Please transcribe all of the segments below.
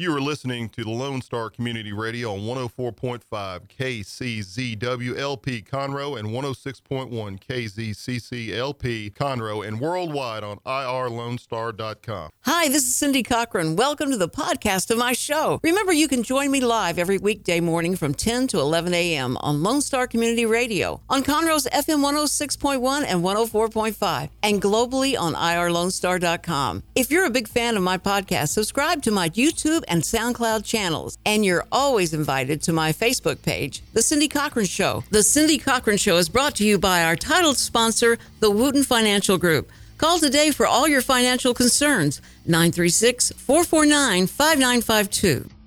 You are listening to the Lone Star Community Radio on 104.5 KCZW LP Conroe and 106.1 KZCC LP Conroe and worldwide on irlonestar.com. Hi, this is Cindy Cochran. Welcome to the podcast of my show. Remember, you can join me live every weekday morning from 10 to 11 a.m. on Lone Star Community Radio, on Conroe's FM 106.1 and 104.5, and globally on irlonestar.com. If you're a big fan of my podcast, subscribe to my YouTube and SoundCloud channels, and you're always invited to my Facebook page, The Cindy Cochran Show. The Cindy Cochran Show is brought to you by our titled sponsor, the Wooten Financial Group. Call today for all your financial concerns. 936 449 5952.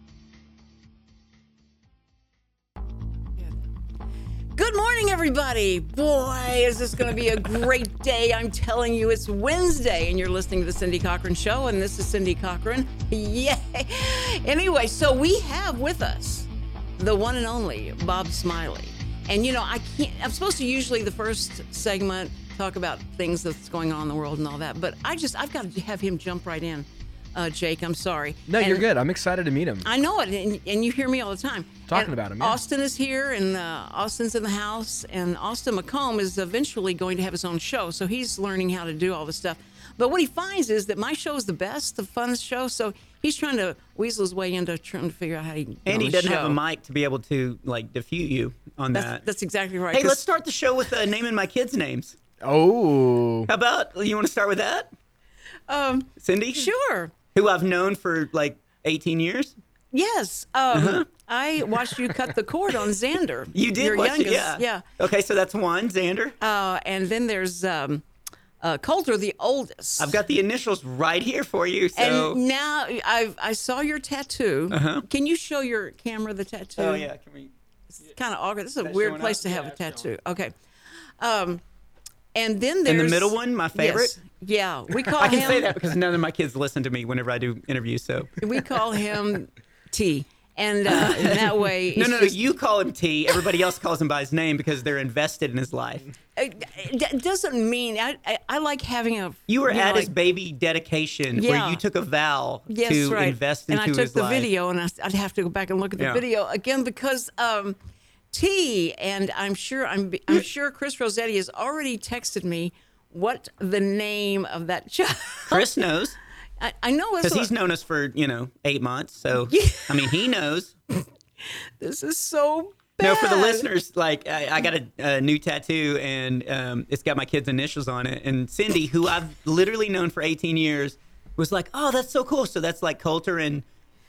Good morning, everybody. Boy, is this going to be a great day. I'm telling you, it's Wednesday, and you're listening to The Cindy Cochran Show, and this is Cindy Cochran. Yay. Anyway, so we have with us the one and only Bob Smiley. And, you know, I can't, I'm supposed to usually the first segment talk about things that's going on in the world and all that, but I just, I've got to have him jump right in. Uh, Jake, I'm sorry. No, And- you're good. I'm excited to meet him. I know it, and, and you hear me all the time. Talking And about him, yeah. Austin is here, and uh, Austin's in the house, and Austin McComb is eventually going to have his own show, so he's learning how to do all this stuff. But what he finds is that my show is the best, the funnest show, so he's trying to weasel his way into trying to figure out how he. can And he doesn't have a mic to be able to like defute you on That's, that. that's exactly right. Hey, let's start the show with uh, naming my kids' names. Oh, How about you want to start with that, Um, Cindy? sure. Who I've known for like 18 years. Yes. Um, I watched you cut the cord on Xander. Uh-huh. You did Your watch it, youngest. yeah. Yeah. Okay, so that's one, Xander. Uh, and then there's um, uh, Coulter, the oldest. I've got the initials right here for you. So, And now I I saw your tattoo. Can you show your camera the tattoo? Uh-huh. oh yeah, can we? It's kind of awkward. This is a weird place up? to have Yeah, a tattoo. Okay. Um, and then there's In the middle one, my favorite. Yes. Yeah, we call I can him. say that because none of my kids listen to me whenever I do interviews. So we call him T, and uh, that way, no, no, no. You call him T. Everybody else calls him by his name because they're invested in his life. it, it doesn't mean I, I, I like having a. You were know, at his like- baby dedication Yeah. where you took a vow Yes, to right. invest into his life. and I took the life. video, and I, I'd have to go back and look at the Yeah. video again because um, T and I'm sure I'm I'm sure Chris Rossetti has already texted me what the name of that child. Chris knows I, I know it's because he's known us for you know eight months. So Yeah. I mean, he knows. this is so. Bad. No, for the listeners, like I, I got a, a new tattoo and um, it's got my kids' initials on it. And Cindy, who I've literally known for 18 years, was like, "Oh, that's so cool." So that's like Coulter and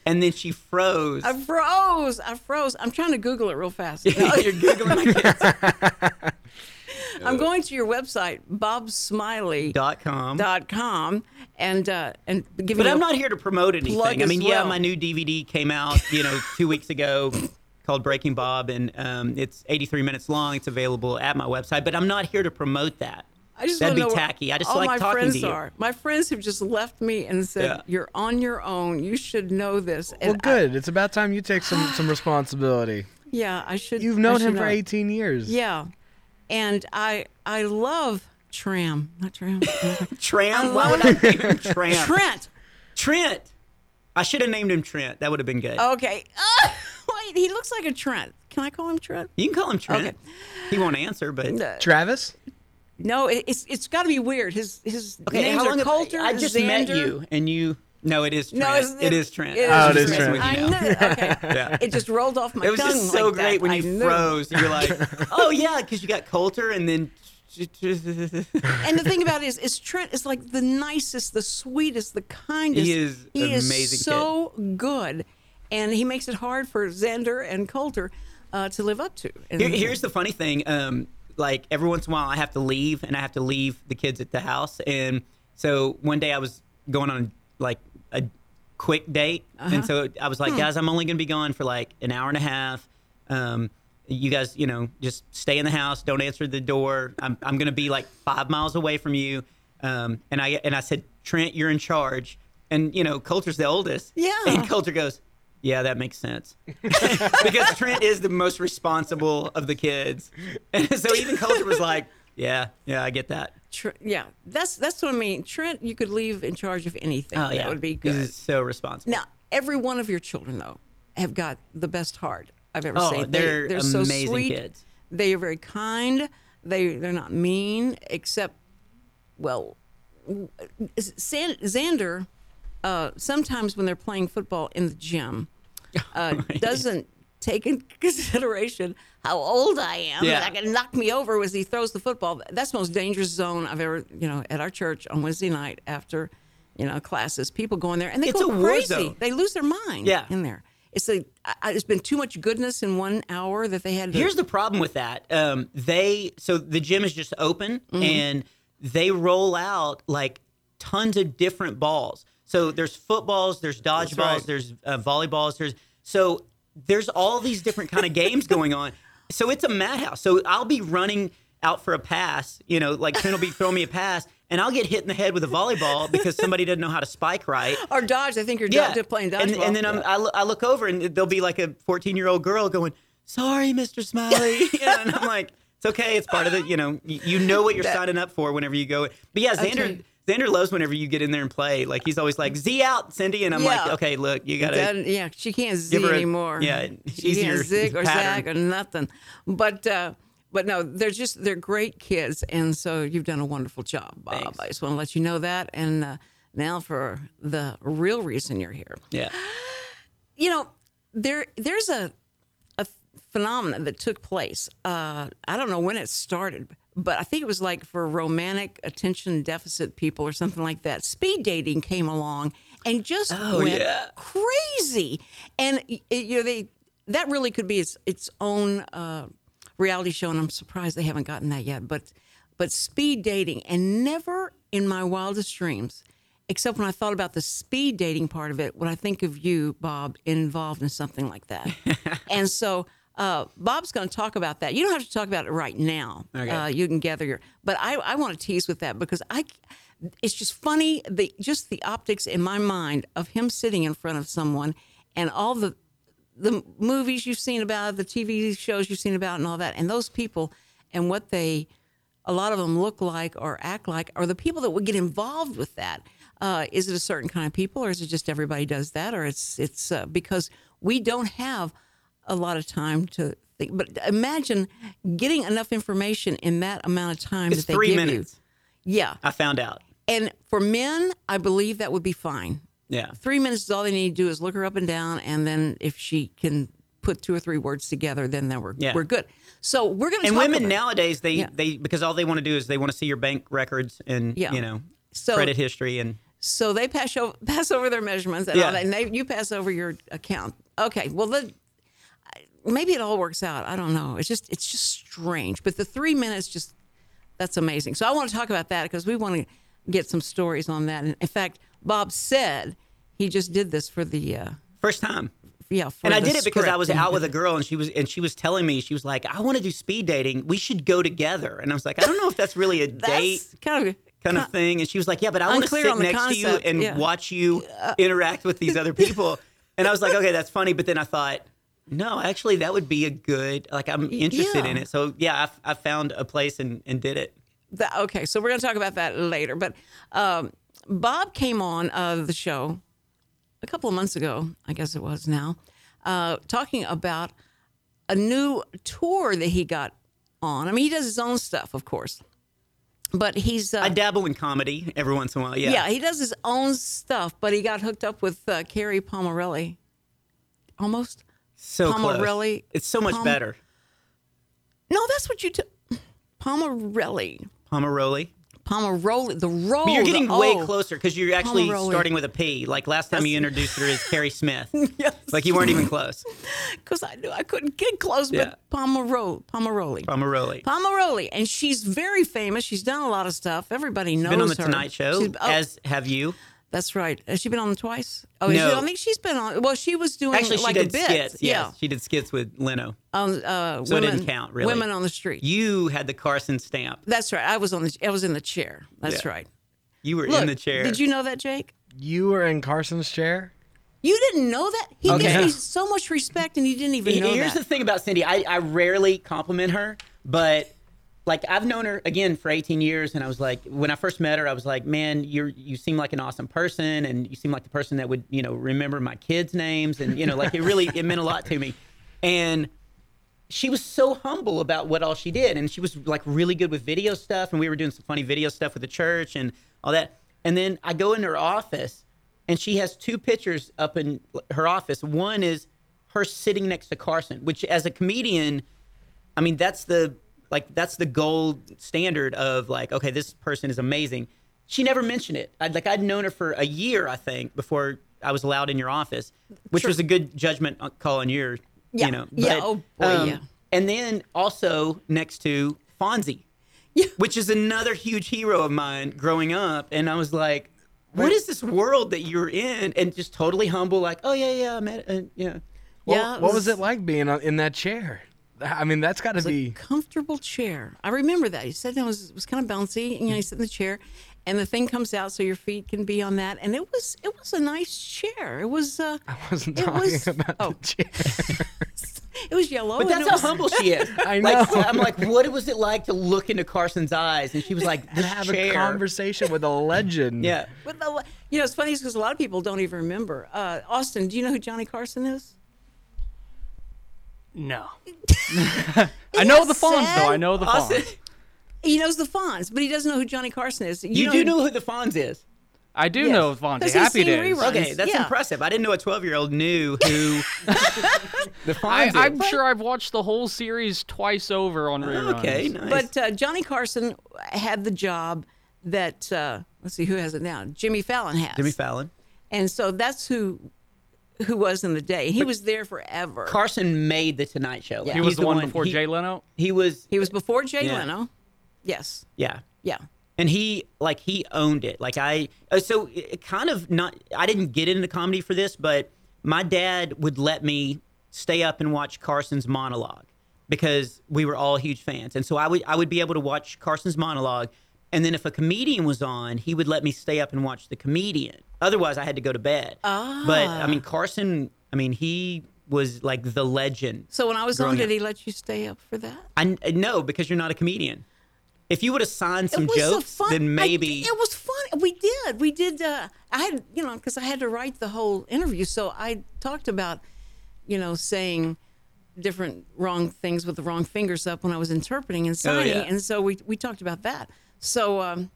and then she froze. I froze. I froze. I'm trying to Google it real fast. You're googling my kids. I'm going to your website, bobsmiley.com, dot com. and uh, and giving. But you I'm not here to promote anything. plug I mean, as yeah, my new DVD came out, you know, two weeks ago called Breaking Bob, and um, it's 83 minutes long. It's available at my website, but I'm not here to promote that. I just That'd wanna be know where tacky. I just all like my talking friends to you. Are. My friends have just left me and said, Yeah. "You're on your own. You should know this." well, And I- good. it's about time you take some some responsibility. yeah, I should. You've known should him for 18 years. Yeah, and I I love Tram, not Tram. Tram? Why would I name him Tram? Trent. Trent. I should have named him Trent. That would have been good. Okay. Ah, wait, he looks like a Trent. Can I call him Trent? You can call him Trent. Okay. He won't answer, but Uh, Travis. No, it, it's it's got to be weird. His his okay. names How long are have- Coulter. I just met you, and you. No, it is Trent. No, it's, it is Trent. It Oh, it messing Trent. you I now. knew. Okay. Yeah. It just rolled off my tongue. It was tongue just so like great that. when you froze. You're like, "Oh yeah," because you got Coulter, and then. And the thing about it is, is Trent is like the nicest, the sweetest, the kindest. He is He an is amazing so good, and he makes it hard for Xander and Coulter uh, to live up to. Here, here's the funny thing. Um, like every once in a while, I have to leave, and I have to leave the kids at the house. And so one day I was going on like quick date, and so I was like, guys, I'm only going to be gone for like an hour and a half. Um, you guys, you know, just stay in the house. Don't answer the door. I'm, I'm going to be like five miles away from you. Um, and I and I said, Trent, you're in charge. And you know, Coulter's the oldest. Yeah. And Coulter goes, Yeah, that makes sense. because Trent is the most responsible of the kids. And so even Coulter was like, Yeah, yeah, I get that. Tr- yeah, that's that's what I mean. Trent, you could leave in charge of anything. Oh yeah. that would be good. is so responsible. Now, every one of your children, though, have got the best heart I've ever Oh, seen. they're they're so amazing sweet. kids. They are very kind. They they're not mean, except well, San- Xander. Uh, sometimes when they're playing football in the gym, uh, doesn't take in consideration how old I am. Yeah. That can knock me over as he throws the football. That's the most dangerous zone I've ever, you know, at our church on Wednesday night after, you know, classes. People go in there and they It's go a crazy. They lose their mind. Yeah. in there. It's a. I, it's been too much goodness in one hour that they had. To, Here's the problem with that. Um, they so the gym is just open Mm-hmm. and they roll out like tons of different balls. So there's footballs, there's dodgeballs, right. there's uh, volleyballs, there's so there's all these different kind of games going on. So it's a madhouse. So I'll be running out for a pass, you know, like Trent will be throwing me a pass, and I'll get hit in the head with a volleyball because somebody doesn't know how to spike right. or dodge. I think you're Yeah, do- playing and, dodgeball. and then I'm, Yeah. I, look, I look over and there'll be like a 14 year old girl going, "Sorry, Mr. Smiley," You know, and I'm like, "It's okay. It's part of the. You know, you, you know what you're That- signing up for whenever you go." But yeah, Xander. Okay. Xander loves whenever you get in there and play. Like he's always like, "Z out, Cindy," and I'm like, "Okay, look, you gotta." Yeah, she can't zig Give her a- anymore. yeah, she can't zig or pattern. zag or nothing. But uh, but no, they're just they're great kids, and so you've done a wonderful job, Bob. Thanks. I just want to let you know that. And uh, now for the real reason you're here. yeah, You know, there there's a a phenomenon that took place. Uh, I don't know when it started, but I think it was like for romantic attention deficit people or something like that. Speed dating came along and just Oh, went yeah. crazy, and it, you know they that really could be its its own uh, reality show, and I'm surprised they haven't gotten that yet. But but speed dating, and never in my wildest dreams. Except when I thought about the speed dating part of it, when I think of you, Bob, involved in something like that. and so uh, Bob's going to talk about that. You don't have to talk about it right now. Okay. Uh, you can gather your. But I, I want to tease with that because I, it's just funny the just the optics in my mind of him sitting in front of someone and all the the movies you've seen about, the TV shows you've seen about, and all that, and those people and what they, a lot of them look like or act like, are the people that would get involved with that. Uh, is it a certain kind of people, or is it just everybody does that, or it's it's uh, because we don't have a lot of time to think. But imagine getting enough information in that amount of time it's that they three give minutes. you. Yeah, I found out. and for men, I believe that would be fine Yeah, three minutes is all they need to do is look her up and down, and then if she can put two or three words together, then then we're Yeah. we're good. So we're going to and women nowadays they Yeah. they because all they want to do is they want to see your bank records and Yeah. you know So- credit history and So they pass over pass over their measurements, and, Yeah. all that, and they you pass over your account. Okay, well then maybe it all works out. I don't know. It's just it's just strange. But the three minutes just that's amazing. So I want to talk about that because we want to get some stories on that. And in fact, Bob said he just did this for the uh, first time. yeah. For and I did it because I was out with a girl and she was and she was telling me she was like, I want to do speed dating. We should go together. And I was like, I don't know if that's really a date kind of kind of thing. And she was like, Yeah, but I want to sit next to you and yeah. watch you interact with these other people. and I was like, Okay, that's funny. But then I thought, no, actually, that would be a good. Like, I'm interested yeah. in it. So yeah, I, I found a place and, and did it. That, okay, so we're going to talk about that later. But um, Bob came on uh, the show a couple of months ago, I guess it was now, uh, talking about a new tour that he got on. I mean, he does his own stuff, of course, but he's uh, I dabble in comedy every once in a while. Yeah. yeah, he does his own stuff. But he got hooked up with uh, Kerri Pomerelli, almost. So Pomerelli- close. It's so much Pom- better. No, that's what you took. Pomerelli, Pomeroli. Pomeroli, the roll. But you're getting way O. closer because you're actually starting with a P. Like last time you introduced her as Carrie Smith. Yes. Like you weren't even close. because I knew I couldn't get close, Yeah. but Pomeroli, Pomeroli, Pomeroli. Pomeroli, and she's very famous. She's done a lot of stuff. Everybody knows her. Been on the her. Tonight Show, oh, as have you. That's right. Has she been on twice? Oh, is No. she- I think she's been on. Well, she was doing Actually, like she did a bit. skits. yeah, Yes, she did skits with Leno. on uh, So it women, didn't count, really. Women on the street. You had the Carson stamp. that's right. I was on the. I was in the chair. That's Yeah. right. You were Look, in the chair. Did you know that, Jake? You were in Carson's chair? You didn't know that? He Okay. gives me so much respect, and you didn't even know Here's that. the thing about Cindy. I, I rarely compliment her, but like I've known her again for 18 years, and I was like, when I first met her, I was like, man, you're you seem like an awesome person, and you seem like the person that would you know remember my kids' names, and you know, like it really it meant a lot to me, and she was so humble about what all she did, and she was like really good with video stuff, and we were doing some funny video stuff with the church and all that, and then I go in her office, and she has two pictures up in her office. One is her sitting next to Carson, which as a comedian, I mean, that's the like that's the gold standard of like, okay, this person is amazing. She never mentioned it. I'd like I'd known her for a year, I think, before I was allowed in your office, which Sure. was a good judgment uh, call on your, Yeah. you know. Yeah. Oh, boy, um, yeah. And then also next to Fonzie, Yeah. which is another huge hero of mine growing up, and I was like. What is this world that you're in? And just totally humble, like, oh yeah, yeah, I met, uh, yeah. What, Yeah, it what was was- it like being uh, in that chair? I mean, that's got to It was a be. comfortable chair. I remember that. He said it was it was kind of bouncy. You know, you sit in the chair, and the thing comes out so your feet can be on that. And it was it was a nice chair. It was. Uh, I wasn't it talking was- about oh. the chair. it was yellow. But that's how was- humble she is. I Like, know. I'm like, what was it like to look into Carson's eyes? And she was like, and this have chair. a conversation with a legend. Yeah. But the, you know, it's funny because a lot of people don't even remember. Uh, Austin, do you know who Johnny Carson is? No. I know the Fonz though. I know the Austin, Fonz. He knows the Fonz, but he doesn't know who Johnny Carson is. you, do know who the Fonz is. I do Yes. know Fonzie. 'Cause he's Happy seen Days. reruns. Okay, that's Yeah. impressive. I didn't know a 12 year old knew who the I, Fonz I'm is. sure I've watched the whole series twice over on reruns. Okay, nice. But uh, Johnny Carson had the job that uh, let's see who has it now. Jimmy Fallon has. Jimmy Fallon. and so that's who who was in the day. He was there forever. Carson made the Tonight Show. Like, He He was he's the one, before he, Jay Leno. He was, he was before Jay Yeah. Leno. Yes. yeah. Yeah. and he like he owned it like i uh, so it it kind of not i didn't get into comedy for this but my dad would let me stay up and watch carson's monologue because we were all huge fans and so i would i would be able to watch carson's monologue and then if a comedian was on he would let me stay up and watch the comedian otherwise i had to go to bed but i mean carson i mean he was like the legend So when I was on, did he let you stay up for that? i no because you're not a comedian if you would have signed some jokes fun, then I- maybe it was fun. We did. We did. Uh, I had you know because I had to write the whole interview, so I talked about you know saying different wrong things with the wrong fingers up when I was interpreting and signing, Oh, yeah. and so we we talked about that. So um,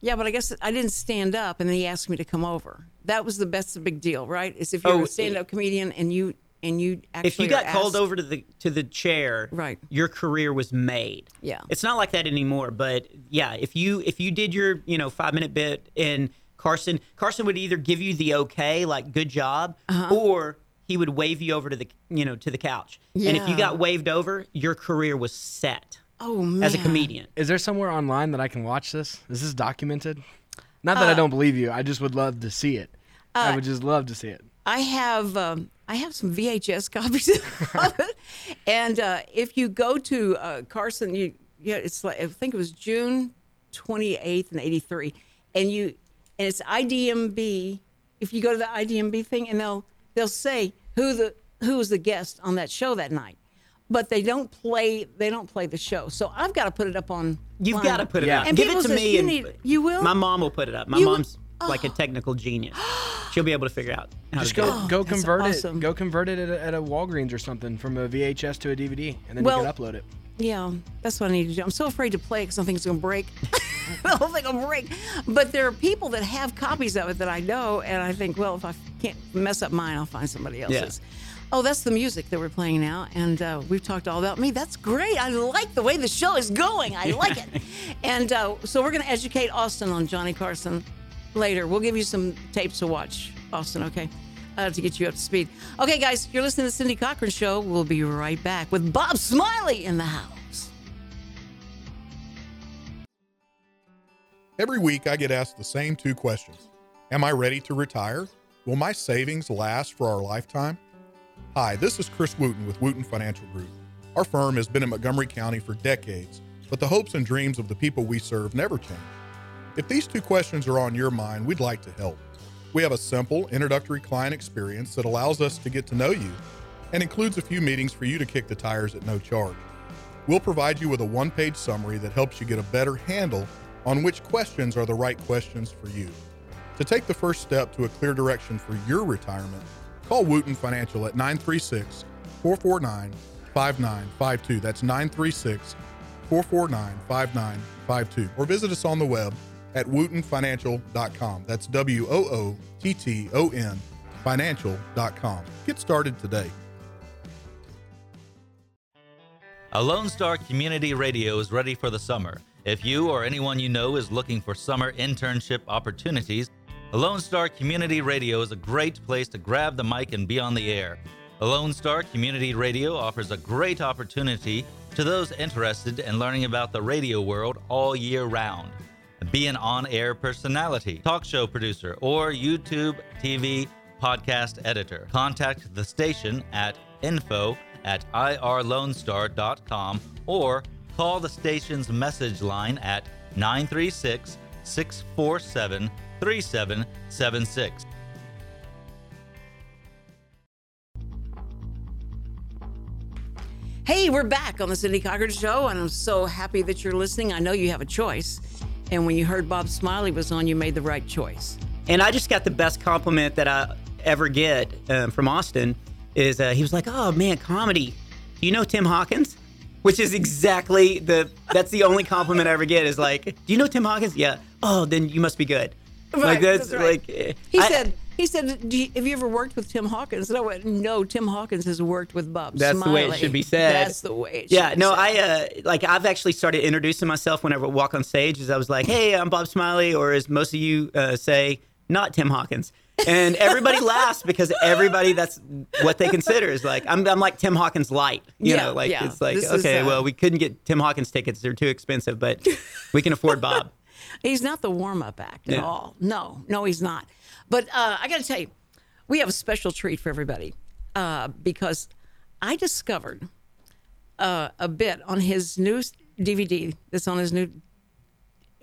yeah, but I guess I didn't stand up, and then he asked me to come over. That was the best, the big deal, right? Is if you're Oh, a stand-up comedian and you and you actually if you got are called over to the to the chair, Right. your career was made. Yeah. It's not like that anymore, but yeah, if you if you did your, you know, 5-minute bit in Carson, Carson would either give you the okay, like good job, Uh-huh. or he would wave you over to the, you know, to the couch. Yeah. And if you got waved over, your career was set oh man, as a comedian. Is there somewhere online that I can watch this? Is this documented? Not that I don't believe you. I just would love to see it. I would just love to see it. I have um, I have some VHS copies of it, and uh, if you go to uh, Carson, you yeah, it's like I think it was June twenty eighth and eighty three, and you and it's IDMB. If you go to the IDMB thing, and they'll they'll say who the who was the guest on that show that night, but they don't play they don't play the show. So I've got to put it up on. You've got to put it Yeah. up. And Give people it to says, me "You and need- you will?" My mom will put it up. My You will- mom's like a oh. technical genius. She'll be able to figure out how Just to do go it. go Oh, that's convert awesome. it. Go convert it at a, at a Walgreens or something from a VHS to a DVD, and then Well- you can upload it. Yeah, that's what I need to do. I'm so afraid to play it because I think it's going to break. the whole thing will break. But there are people that have copies of it that I know, and I think, well, if I can't mess up mine, I'll find somebody else's. Oh, that's the music that we're playing now, and uh, we've talked all about me. That's great. I like the way the show is going. I like it. and uh, so we're going to educate Austin on Johnny Carson later. We'll give you some tapes to watch, Austin. Okay. Uh, to get you up to speed. Okay, guys, you're listening to the Cindy Cochran Show. We'll be right back with Bob Smiley in the house. Every week, I get asked the same two questions Am I ready to retire? Will my savings last for our lifetime? Hi, this is Chris Wooten with Wooten Financial Group. Our firm has been in Montgomery County for decades, but the hopes and dreams of the people we serve never change. If these two questions are on your mind, we'd like to help. We have a simple introductory client experience that allows us to get to know you and includes a few meetings for you to kick the tires at no charge. We'll provide you with a one page summary that helps you get a better handle on which questions are the right questions for you. To take the first step to a clear direction for your retirement, call Wooten Financial at 936 449 5952. That's 936 449 5952. Or visit us on the web at wootenfinancial.com. That's W O O T T O N financial.com. Get started today. A Lone Star Community Radio is ready for the summer. If you or anyone you know is looking for summer internship opportunities, Lone Star Community Radio is a great place to grab the mic and be on the air. Lone Star Community Radio offers a great opportunity to those interested in learning about the radio world all year round. Be an on air personality, talk show producer, or YouTube, TV, podcast editor. Contact the station at info at irlonestar.com or call the station's message line at 936 647 3776. Hey, we're back on the Cindy Cochran Show, and I'm so happy that you're listening. I know you have a choice. And when you heard Bob Smiley was on, you made the right choice. And I just got the best compliment that I ever get um, from Austin. Is uh, he was like, "Oh man, comedy. Do you know Tim Hawkins?" Which is exactly the that's the only compliment I ever get. Is like, "Do you know Tim Hawkins?" Yeah. Oh, then you must be good. Right, like that's, that's right. like eh, He I- said, he said, Do you, have you ever worked with Tim Hawkins? And I went, no, Tim Hawkins has worked with Bob That's the way it Smiley." should be said. That's the way it Yeah, no, said. I uh, like I've actually started introducing myself whenever I walk on stage. Is I was like, "Hey, I'm Bob Smiley," or as most of you uh, say, "Not Tim Hawkins," and everybody laughs because everybody that's what they consider is like I'm, I'm like Tim Hawkins light. You Yeah, know, like yeah. it's like This is, okay, uh, well, we couldn't get Tim Hawkins tickets; they're too expensive, but we can afford Bob. He's not the warm up act at Yeah. all. No, no, he's not. But uh, I got to tell you, we have a special treat for everybody uh, because I discovered uh, a bit on his new DVD that's on his new.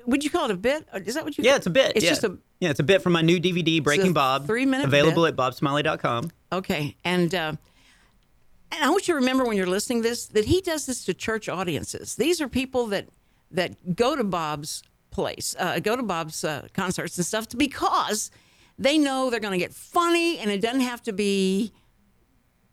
Would you call it a bit? Or Is that what you? Yeah, it's a bit. It's yeah. just a yeah, it's a bit from my new DVD, Breaking Bob, three-minute available bit. at bobsmiley.com. Okay, and uh, and I want you to remember when you're listening to this that he does this to church audiences. These are people that that go to Bob's place, uh, go to Bob's uh, concerts and stuff because they know they're going to get funny, and it doesn't have to be,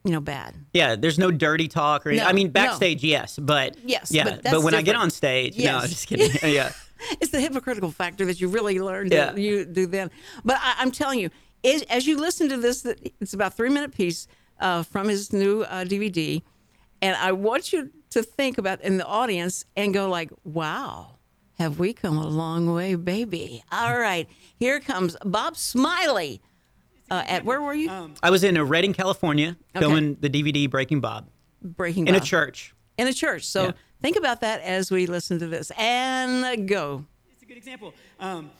you know, bad. Yeah, there's no dirty talk or anything. No, I mean, no. backstage, yes, but Yes, yeah, but that's when I get on stage, no, I'm just kidding. yeah, It's the hypocritical factor that you really learn Yeah. to you do then. But I, I'm telling you, as, as you listen to this, that it's about three minute piece uh, from his new uh, DVD, and I want you to think about in the audience and go like, "Wow, have we come a long way, baby?" All right, here comes Bob Smiley. Uh, at where were you? I was in uh, Redding, California, Okay. filming the DVD Breaking Bob Breaking in a church. In a church. So Yeah. think about that as we listen to this and go. It's a good example. Um,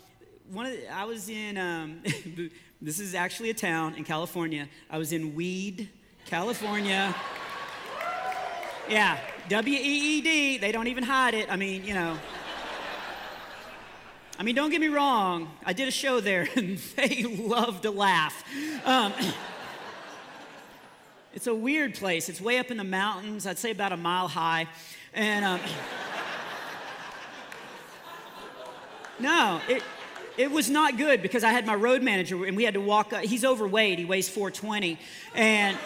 one of the, I was in. Um, this is actually a town in California. I was in Weed, California. Yeah, W E E D. They don't even hide it. I mean, you know. I mean, don't get me wrong. I did a show there, and they love to laugh. Um, it's a weird place. It's way up in the mountains. I'd say about a mile high, and. Um, No, it it was not good because I had my road manager and we had to walk. Up. He's overweight. He weighs 420, and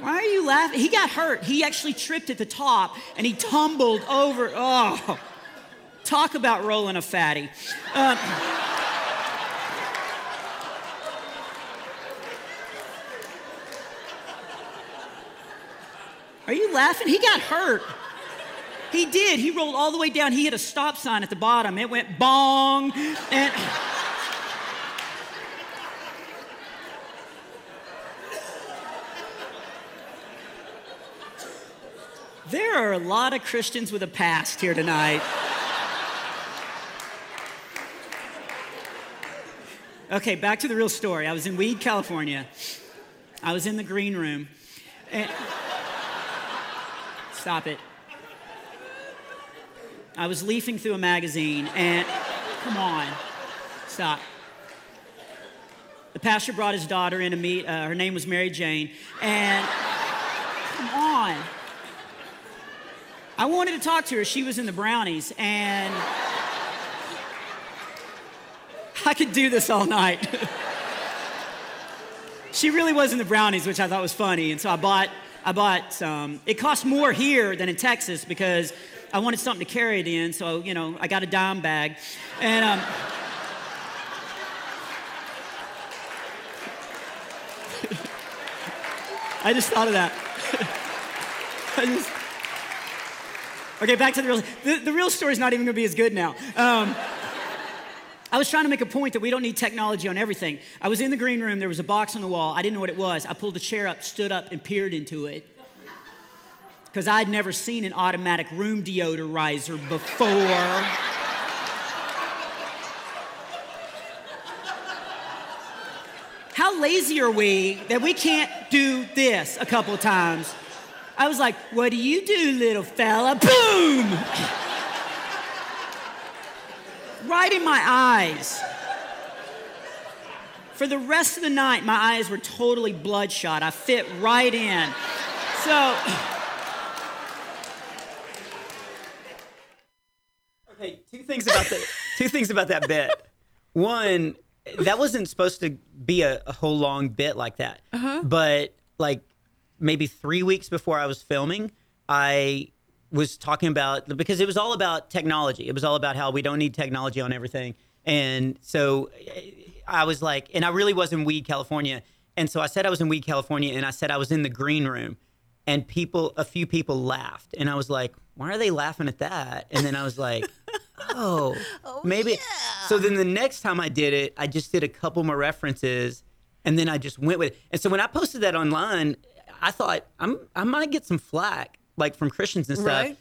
why are you laughing? He got hurt. He actually tripped at the top and he tumbled over. Oh, talk about rolling a fatty. Um, are you laughing? He got hurt. He did. He rolled all the way down. He hit a stop sign at the bottom. It went bong. And there are a lot of Christians with a past here tonight. Okay, back to the real story. I was in Weed, California. I was in the green room. And Stop it. I was leafing through a magazine and come on, stop. The pastor brought his daughter in to meet. Uh, her name was Mary Jane, and fine. I wanted to talk to her. She was in the brownies, and I could do this all night. she really was in the brownies, which I thought was funny, and so I bought I bought some. It cost more here than in Texas because I wanted something to carry it in. So you know, I got a dime bag, and um, I just thought of that. I just. Okay, back to the real. The, the real story's not even gonna be as good now. Um, I was trying to make a point that we don't need technology on everything. I was in the green room, there was a box on the wall. I didn't know what it was. I pulled the chair up, stood up, and peered into it. Because I'd never seen an automatic room deodorizer before. How lazy are we that we can't do this a couple times? I was like, What do you do, little fella? Boom! right in my eyes. For the rest of the night, my eyes were totally bloodshot. I fit right in. So. Okay, two things about the two things about that bit. One, that wasn't supposed to be a, a whole long bit like that. Uh-huh. But like maybe three weeks before I was filming, I was talking about because it was all about technology. It was all about how we don't need technology on everything. And so eh, I was like, and I really was in Weed, California. And so I said I was in Weed, California, and I said I was in the green room. And people, a few people laughed. And I was like, why are they laughing at that? And then I was like, oh, oh, maybe. So then the next time I did it, I just did a couple more references and then I just went with it. And so when I posted that online, I thought I'm I might get some flack like from Christians and stuff. Right.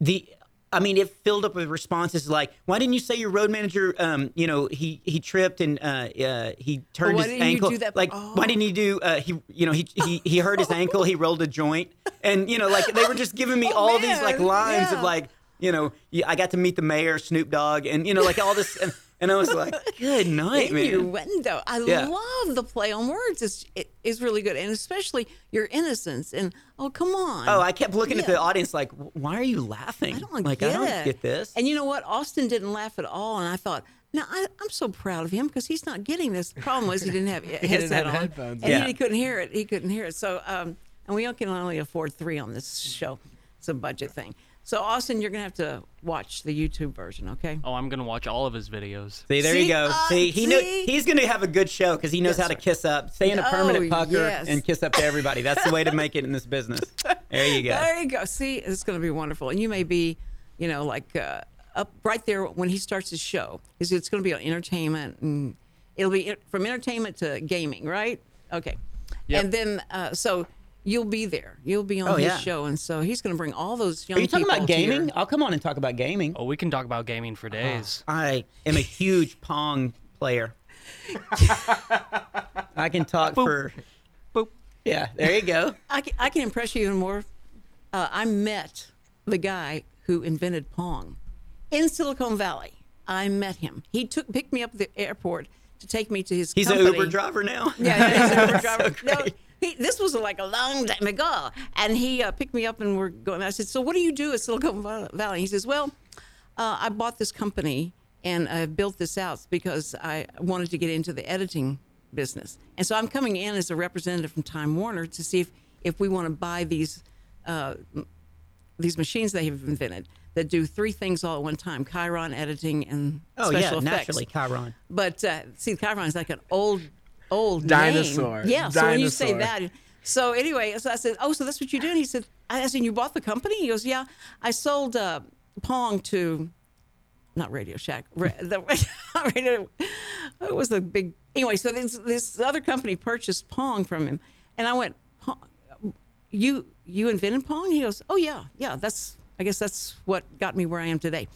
The I mean, it filled up with responses like, "Why didn't you say your road manager? Um, you know, he he tripped and uh, uh he turned why his ankle. do that- Like, Oh. why didn't he do? Uh, he you know he he he hurt his ankle. He rolled a joint, and you know, like they were just giving me Oh, all these like lines yeah. of like, you know, I got to meet the mayor, Snoop Dogg, and you know, like all this, and, and I was like, good night, man. Innuendo. I Yeah. love the play on words. It's it is really good, and especially your innocence. And oh, come on. Oh, I kept looking at the audience like, why are you laughing? I don't like, get I don't it. get this. And you know what? Austin didn't laugh at all, and I thought. Now I, I'm so proud of him because he's not getting this. The problem was he didn't have a headset have on, headphones. and Yeah. he couldn't hear it. He couldn't hear it. So, um, and we can only afford three on this show. It's a budget thing. So, Austin, you're gonna have to watch the YouTube version, okay? Oh, I'm gonna watch all of his videos. See, there See? you go. Uh, see, he knew see? he's going to have a good show because he knows Yes, how to sir. kiss up, stay in a Oh, permanent pucker, yes. and kiss up to everybody. That's the way to make it in this business. There you go. There you go. See, it's going to be wonderful, and you may be, you know, like uh, up right there when he starts his show. Is it's going to be on entertainment, and it'll be from entertainment to gaming, right? Okay. Yep. And then, uh, so you'll be there. You'll be on Oh, his yeah. show, and so he's going to bring all those young Are you talking people about to your- gaming? I'll come on and talk about gaming. Oh, we can talk about gaming for days. I am a huge Pong player. I can talk for. Boop. Yeah, there you go. I can, I can impress you even more. Uh, I met the guy who invented Pong in Silicon Valley. I met him. He took picked me up at the airport to take me to his. He's an. Uber driver now. Yeah, he's an Uber driver. so no, great. He, this was like a long time ago, and he uh, picked me up, and we're going. I said, "So what do you do at Silicon Valley?" He says, "Well, uh, I bought this company and I built this out because I wanted to get into the editing business, and so I'm coming in as a representative from Time Warner to see if if we want to buy these." Uh, these machines they have invented that do three things all at one time: Chiron editing and Oh special yeah, effects. naturally, Chiron. But uh, see, Chiron is like an old, old Dinosaur. Name. Yeah. So when you say that, so anyway, so I said, "Oh, so that's what you do?" And he said, "I said you bought the company." He goes, "Yeah, I sold uh, Pong to." Not Radio Shack. The, radio, it was a big. Anyway, so this this other company purchased Pong from him, and I went, "Pong- "You you invented Pong?" He goes, "Oh yeah, yeah. That's I guess that's what got me where I am today."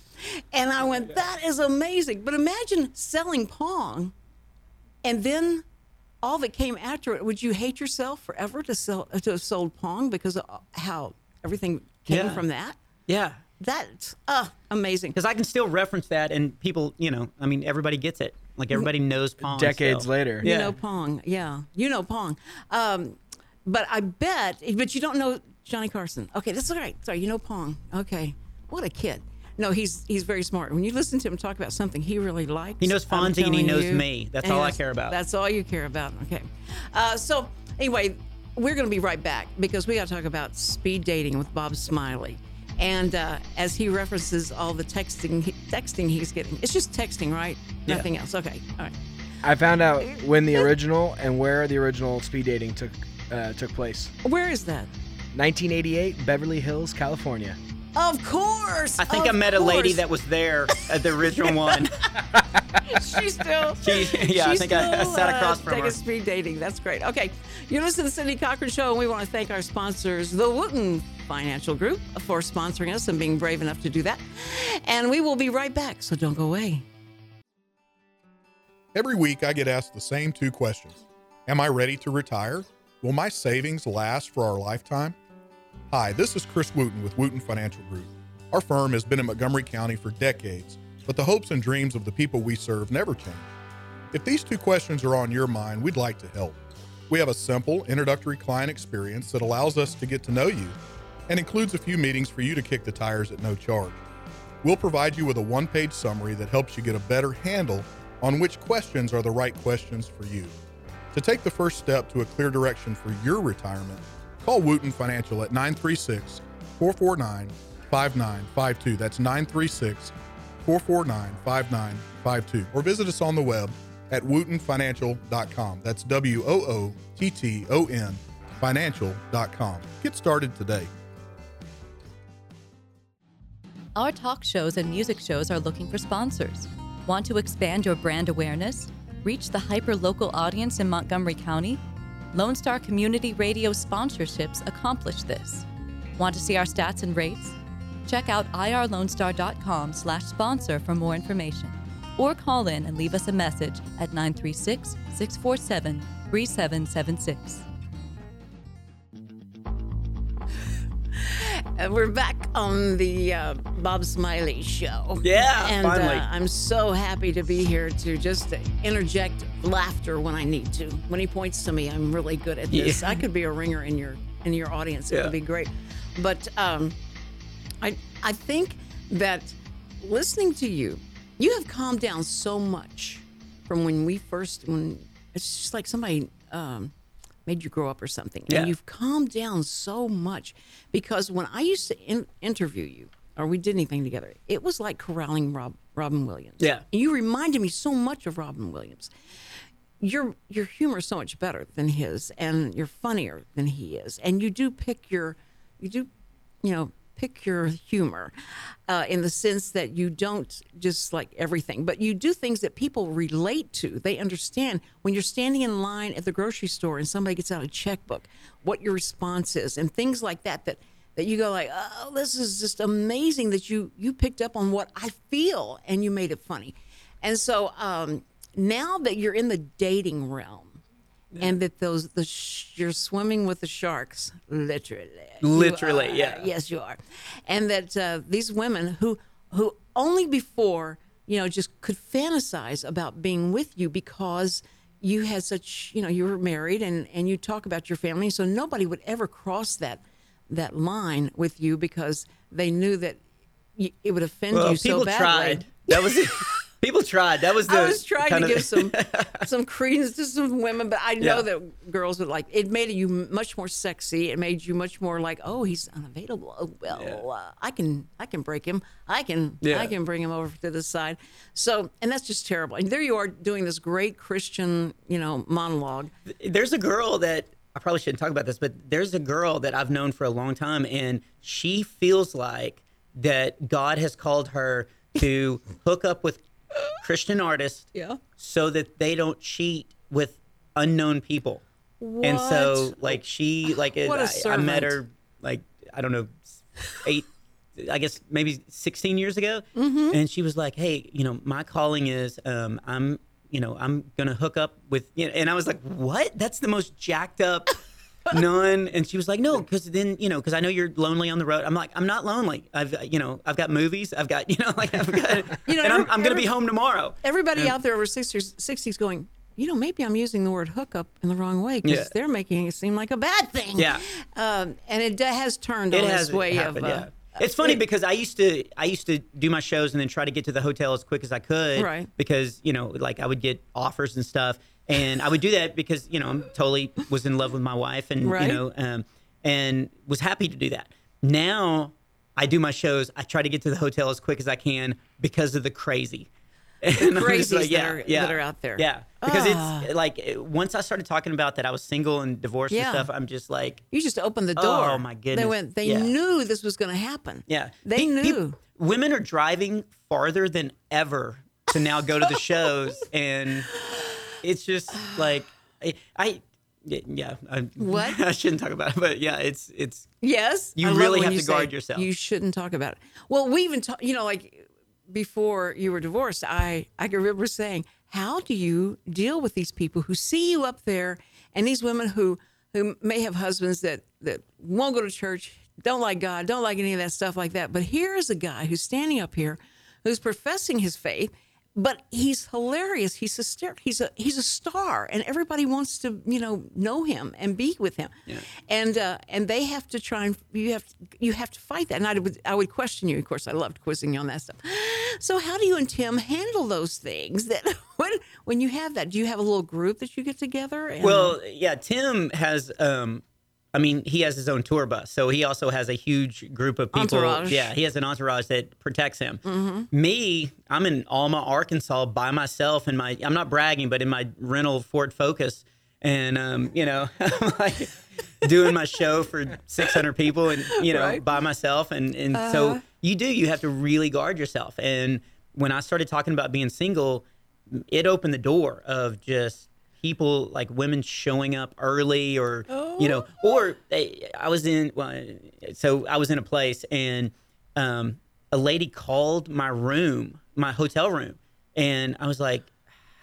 And I went, "That is amazing." But imagine selling Pong, and then all that came after it. Would you hate yourself forever to sell to have sold Pong because of how everything came Yeah. from that? Yeah, That's uh, amazing. because I can still reference that, and people, you know, I mean, everybody gets it. Like everybody knows Pong. Decades still. later. You Yeah. know Pong, yeah. You know Pong. Um, but I bet, but you don't know Johnny Carson. Okay, that's all right. Sorry, you know Pong. Okay, what a kid. No, he's he's very smart. When you listen to him talk about something he really likes, He knows I'm Fonzie and he knows you, me. That's all I care about. That's all you care about. Okay. Uh, so anyway, we're going to be right back because we got to talk about speed dating with Bob Smiley. And uh, as he references all the texting texting he's getting, it's just texting, right? Yeah. Nothing else. Okay. All right. I found out when the original and where the original speed dating took uh, took place. Where is that? 1988, Beverly Hills, California. Of course. I think I of met a lady that was there at the original one. She's still. She, yeah, I she's think I, I still, sat uh, across from taking her. speed dating. That's great. Okay, you're listening to the Cindy Cochran Show, and we want to thank our sponsors, the Wooten Financial Group, for sponsoring us and being brave enough to do that. And we will be right back, so don't go away. Every week, I get asked the same two questions Am I ready to retire? Will my savings last for our lifetime? Hi, this is Chris Wooten with Wooten Financial Group. Our firm has been in Montgomery County for decades, but the hopes and dreams of the people we serve never change. If these two questions are on your mind, we'd like to help. We have a simple introductory client experience that allows us to get to know you and includes a few meetings for you to kick the tires at no charge. We'll provide you with a one page summary that helps you get a better handle on which questions are the right questions for you. To take the first step to a clear direction for your retirement, call Wooten Financial at 936 449 5952. That's 936 449 5952. Or visit us on the web at wootenfinancial.com. That's W O O T T O N financial.com. Get started today. Our talk shows and music shows are looking for sponsors. Want to expand your brand awareness? Reach the hyper local audience in Montgomery County? Lone Star Community Radio sponsorships accomplish this. Want to see our stats and rates? Check out irlonestar.com slash sponsor for more information. Or call in and leave us a message at 936 647 3776. And we're back on the uh, Bob Smiley show. Yeah, and finally. Uh, I'm so happy to be here to just interject laughter when I need to. When he points to me, I'm really good at this. Yeah. I could be a ringer in your in your audience. It Yeah. would be great. But um, I I think that listening to you, you have calmed down so much from when we first when it's just like somebody um, made you grow up or something, Yeah. and you've calmed down so much because when I used to in- interview you or we did anything together, it was like corralling Rob Robin Williams. Yeah. and you reminded me so much of Robin Williams. Your your humor is so much better than his, and you're funnier than he is, and you do pick your you do you know pick your humor uh, in the sense that you don't just like everything but you do things that people relate to. They understand. When you're standing in line at the grocery store and somebody gets out a checkbook what your response is and things like that that that you go like oh this is just amazing that you you picked up on what i feel and you made it funny. And so um now that you're in the dating realm and that those the sh- you're swimming with the sharks literally Literally, are. yeah. yes you are and that uh, these women who who only before you know just could fantasize about being with you because you had such you know you were married and and you talk about your family so nobody would ever cross that that line with you because they knew that y- it would offend Well, you so badly tried. That was people tried. That was the. I was trying kind to of- give some some credence to some women, but I know Yeah. that girls would like. It made you much more sexy. It made you much more like, oh, he's unavailable. Oh well, uh, I can I can break him. I can Yeah. I can bring him over to the side. So, and that's just terrible. And there you are doing this great Christian, you know, monologue. there's a girl that I probably shouldn't talk about this, but there's a girl that I've known for a long time, and she feels like that God has called her to hook up with Christian artists, Yeah. so that they don't cheat with unknown people. And so, like she, like it, What a I, I met her, like I don't know, eight, I guess maybe 16 years ago, Mm-hmm. and she was like, "Hey, you know, my calling is, um, I'm, you know, I'm gonna hook up with," you know, and I was like, "What? That's the most jacked up." None, and she was like, "No, because then you know, because I know you're lonely on the road." I'm like, "I'm not lonely. I've, you know, I've got movies. I've got, you know, like I've got, You know, and I'm, I'm gonna be home tomorrow." Everybody out there over 60s, 60s going, you know, maybe I'm using the word hookup in the wrong way because Yeah. they're making it seem like a bad thing. Yeah. Um, and it has turned it has this way happened, of. Uh, yeah. It's funny because I used to I used to do my shows and then try to get to the hotel as quick as I could. Right. Because you know, like I would get offers and stuff, and I would do that because you know I'm totally was in love with my wife and Right. you know um, and was happy to do that. Now I do my shows. I try to get to the hotel as quick as I can because of the crazy. And I'm just crazies that are- that are out there. Yeah, because Ah. it's like once I started talking about that I was single and divorced Yeah. and stuff. I'm just like, You just opened the door. Oh, my goodness! They went. They Yeah. knew this was going to happen. Yeah, They Pe- knew. women are driving farther than ever to now go to the shows, and it's just like I, I yeah. I, What? I shouldn't talk about it, but yeah, it's it's Yes, You I really have you to guard yourself. You shouldn't talk about it. Well, we even talk. You know, like before you were divorced, I I can remember saying, "How do you deal with these people who see you up there, and these women who who may have husbands that that won't go to church, don't like God, don't like any of that stuff like that, but here is a guy who's standing up here, who's professing his faith." But he's hilarious. He's hysterical. He's a he's a star, and everybody wants to you know know him and be with him. Yeah. And uh, and they have to try and you have you have to fight that. And I would I would question you. Of course, I loved quizzing you on that stuff. So how do you and Tim handle those things? That when when you have that, do you have a little group that you get together? And, well, yeah. Tim has um. I mean, he has his own tour bus, so he also has a huge group of people. Entourage. Yeah, he has an entourage that protects him. Mm-hmm. Me, I'm in Alma, Arkansas, by myself in my. I'm not bragging, but in my rental Ford Focus, and um, you know, I'm like doing my show for 600 people, and you know, Right. by myself, and and Uh-huh. so you do. You have to really guard yourself. And when I started talking about being single, it opened the door of just people like women showing up early or you know or they, i was in well, so i was in a place and um, a lady called my room my hotel room and i was like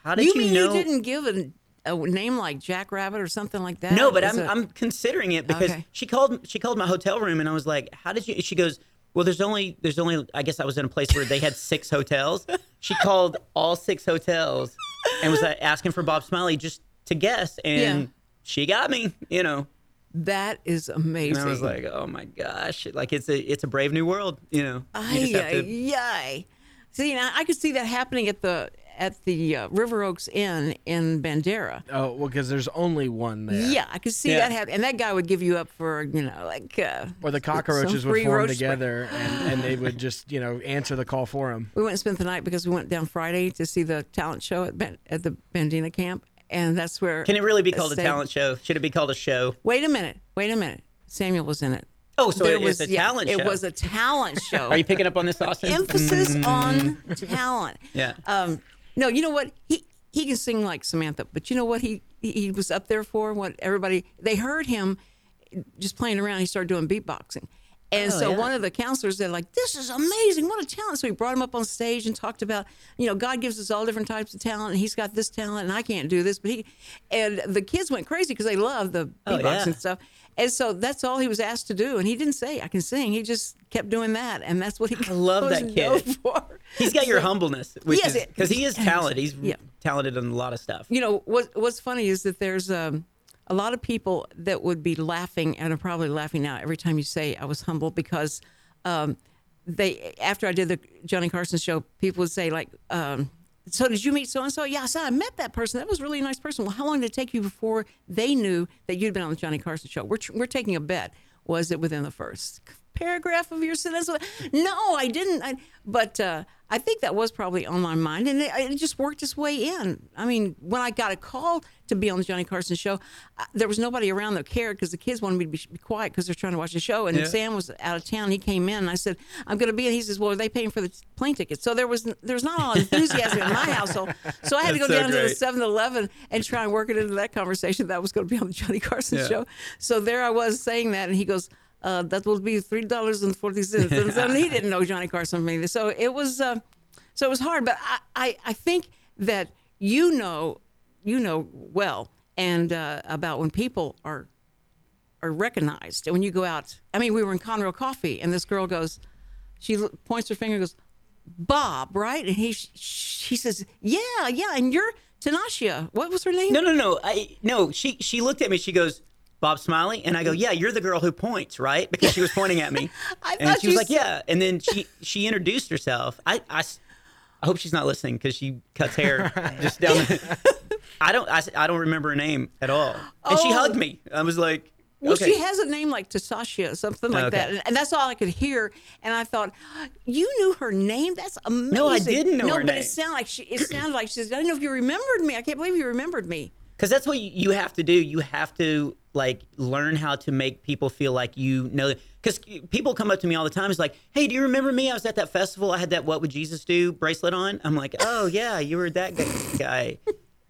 how did you, you, mean know you didn't give a, a name like Jack Rabbit or something like that? no, but I'm it- I'm considering it because Okay. she called she called my hotel room and I was like, "How did you?" She goes, "Well, there's only there's only I guess I was in a place where they had six hotels." She called all six hotels and was uh, asking for Bob Smiley just to guess, and Yeah. she got me. You know, that is amazing. and I was like, "Oh my gosh!" Like it's a it's a brave new world. You know, you just Ay, to. ay. See, now I could see that happening at the at the uh, River Oaks Inn in Bandera. Oh, well, because there's only one there. Yeah, I could see Yeah. that happen, and that guy would give you up for you know like. Uh, Or the cockroaches would form together and, and they would just, you know, answer the call for him. We went and spent the night because we went down Friday to see the talent show at ben, at the Bandina camp, and that's where. Can it really be called a stayed- talent show? Should it be called a show? Wait a minute. Wait a minute. Samuel was in it. Oh, so There it was a yeah, talent It was a talent show. Are you picking up on this, Austin? emphasis on talent. Yeah. Um, no, you know what? He he can sing like Samantha, but you know what he he, was up there for? What everybody they heard him just playing around. He started doing beatboxing. And Oh, so yeah. one of the counselors, they're like, "This is amazing! What a talent!" So he brought him up on stage and talked about, you know, God gives us all different types of talent, and He's got this talent, and I can't do this, but he. And the kids went crazy because they love the Oh, beatboxing yeah. stuff, and so that's all he was asked to do, and he didn't say I can sing. He just kept doing that, and that's what he. I love that kid. For. He's got your So- humbleness, which Yes, because he is talented. He's Yeah. talented in a lot of stuff. you know what what's funny is that there's um, a lot of people that would be laughing and are probably laughing now every time you say I was humble because um, they after I did the Johnny Carson show, people would say like, um, "So did you meet so and so?" Yeah, I I met that person. That was really a really nice person. Well, how long did it take you before they knew that you'd been on the Johnny Carson show? We're we're taking a bet. Was it within the first paragraph of your sentence? No, I didn't. I, but uh, I think that was probably on my mind, and it, it just worked its way in. I mean, when I got a call to be on the Johnny Carson show, uh, there was nobody around that cared because the kids wanted me to be, be quiet because they're trying to watch the show. And Yeah. Sam was out of town. He came in, and I said, "I'm going to be." And he says, "Well, are they paying for the plane tickets?" So there was there's not a lot of enthusiasm in my household. So I had to go so down to the great. 7-Eleven and try and work it into that conversation that I was going to be on the Johnny Carson Yeah. show. So there I was saying that, and he goes. Uh, that will be three dollars and forty cents. And he didn't know Johnny Carson from either. So it was, uh, so it was hard. But I, I, I think that you know, you know well, and uh, about when people are are recognized. And when you go out, I mean, we were in Conroe Coffee, and this girl goes, she points her finger, and goes, Bob, right? And he she says, yeah, yeah, and you're Tanashia. What was her name? No, no, no. I no. She she looked at me. She goes, Bob Smiley, and I go, Yeah, you're the girl who points, right? Because she was pointing at me, I and she was like, said- Yeah. And then she she introduced herself. I I hope she's not listening because she cuts hair just down. The, I don't I, I don't remember her name at all, and she Oh. hugged me. I was like, Well, okay. she has a name like Tasashia, something like Okay. that, and, that's all I could hear. And I thought, you knew her name? That's amazing. No, I didn't know no, her but it sounded like she. It sounded like she says, "I don't know if you remembered me. I can't believe you remembered me." Because that's what you- you have to do. You have to like learn how to make people feel like you know. Because people come up to me all the time. It's like, "Hey, do you remember me? I was at that festival. I had that What Would Jesus Do bracelet on." I'm like, "Oh yeah, you were that guy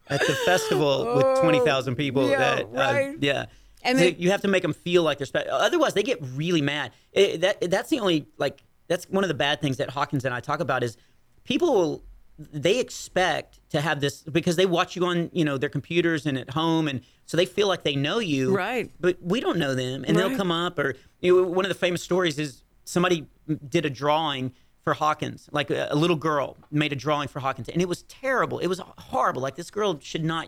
at the festival with twenty thousand people." Oh, yeah, that uh, yeah. And So you have to make them feel like they're special. Otherwise, they get really mad. It, that that's the only like that's one of the bad things that Hawkins and I talk about is people will they expect to have this because they watch you on you know their computers and at home and so they feel like they know you Right. but we don't know them and Right. they'll come up or you know, one of the famous stories is somebody did a drawing for Hawkins like a, a little girl made a drawing for Hawkins and it was terrible it was horrible like this girl should not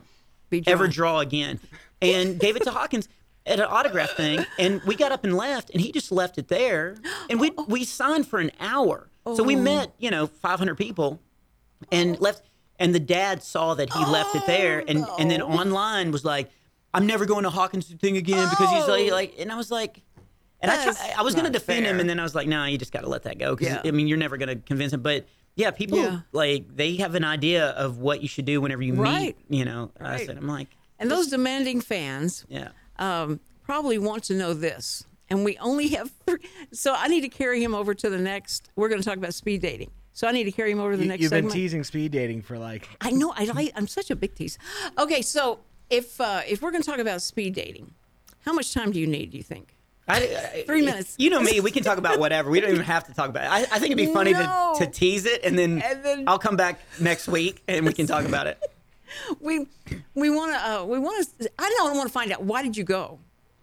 Be ever draw again and gave it to Hawkins at an autograph thing and we got up and left and he just left it there and we we signed for an hour so we Oh. met you know 500 people and left and the dad saw that he left it there and and then online was like i'm never going to hawkins thing again because he's like Oh. like and i was like and I, I was going to defend him, and then I was like, "No, you just got to let that go." Because Yeah. I mean, you're never going to convince him. But yeah, people Yeah. like they have an idea of what you should do whenever you Right. meet. You know, I Right. said, I'm like, And those demanding fans, yeah. um, probably want to know this. And we only have, three, so I need to carry him over to the next. We're going to talk about speed dating. So I need to carry him over to the You, next you've been segment. teasing speed dating for like I know. I like. I'm such a big tease. Okay, so if uh, if we're going to talk about speed dating, how much time do you need? Do you think? I, I- Three minutes. You know me. We can talk about whatever. We don't even have to talk about it. I, I think it'd be funny No. to, to tease it, and then, And then- I'll come back next week and we can talk about it. We we want to uh, we want to. I don't want to find out why did you go.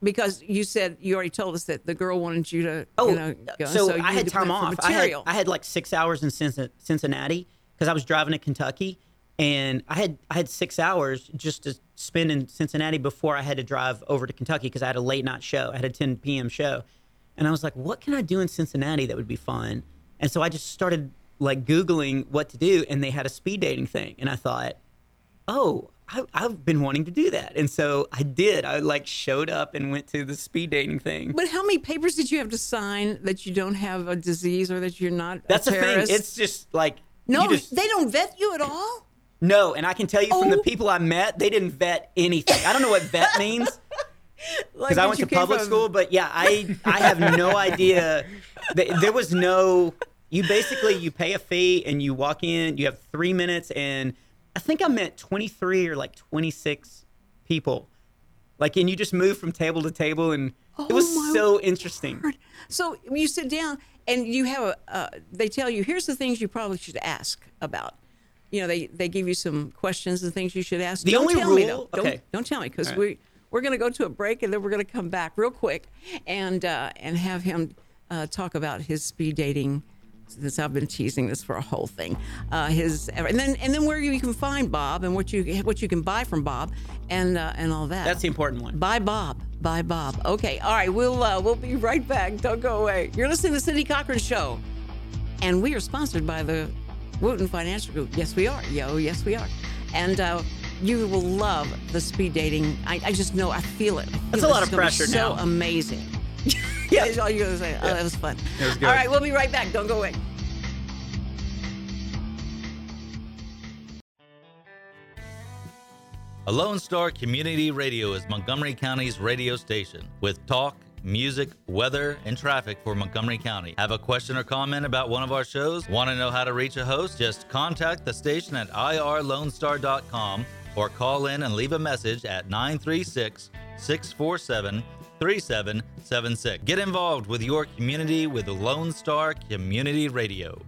Because you said you already told us that the girl wanted you to, Oh, you know, go. so, you I had time off. I had, I had like six hours in Cincinnati because I was driving to Kentucky, and I had I had six hours just to spend in Cincinnati before I had to drive over to Kentucky because I had a late night show. I had a 10 p.m. show, and I was like, what can I do in Cincinnati that would be fun? And so I just started like googling what to do, and they had a speed dating thing, and I thought, oh. I, I've been wanting to do that, and so I did. I like showed up and went to the speed dating thing. But how many papers did you have to sign that you don't have a disease or that you're not That's a the thing. It's just like no, just, they don't vet you at all. no, and I can tell you from the Oh. people I met, they didn't vet anything. I don't know what vet means Like because I went to public from- school, but yeah, I I have no idea. There was no. You basically you pay a fee and you walk in. You have three minutes, and I think I met twenty three or like twenty six people. Like, and you just move from table to table, and it was Oh, so interesting. So you sit down and you have a. Uh, they tell you here's the things you probably should ask about. You know, they they give you some questions and things you should ask. The don't only tell me rule- though. Don't, okay. don't tell me because right. we we're going to go to a break and then we're going to come back real quick and uh, and have him uh, talk about his speed dating. Since I've been teasing this for a whole thing, uh, his and then and then where you can find Bob and what you what you can buy from Bob and uh, and all that. That's the important one. Bye, Bob. Bye, Bob. Okay. All right. We'll uh, we'll be right back. Don't go away. You're listening to Cindy Cochran Show, and we are sponsored by the Wooten Financial Group. Yes, we are. Yo, yes, we are. And uh, you will love the speed dating. I, I just know. I feel it. I feel That's a lot of pressure So now. amazing. Yeah. That's all you're gonna say. Oh, that was fun. It was good. All right. We'll be right back. Don't go away. A Lone Star Community Radio is Montgomery County's radio station with talk, music, weather, and traffic for Montgomery County. Have a question or comment about one of our shows? Want to know how to reach a host? Just contact the station at irlonestar.com or call in and leave a message at 936 647 3776. Get involved with your community with Lone Star Community Radio.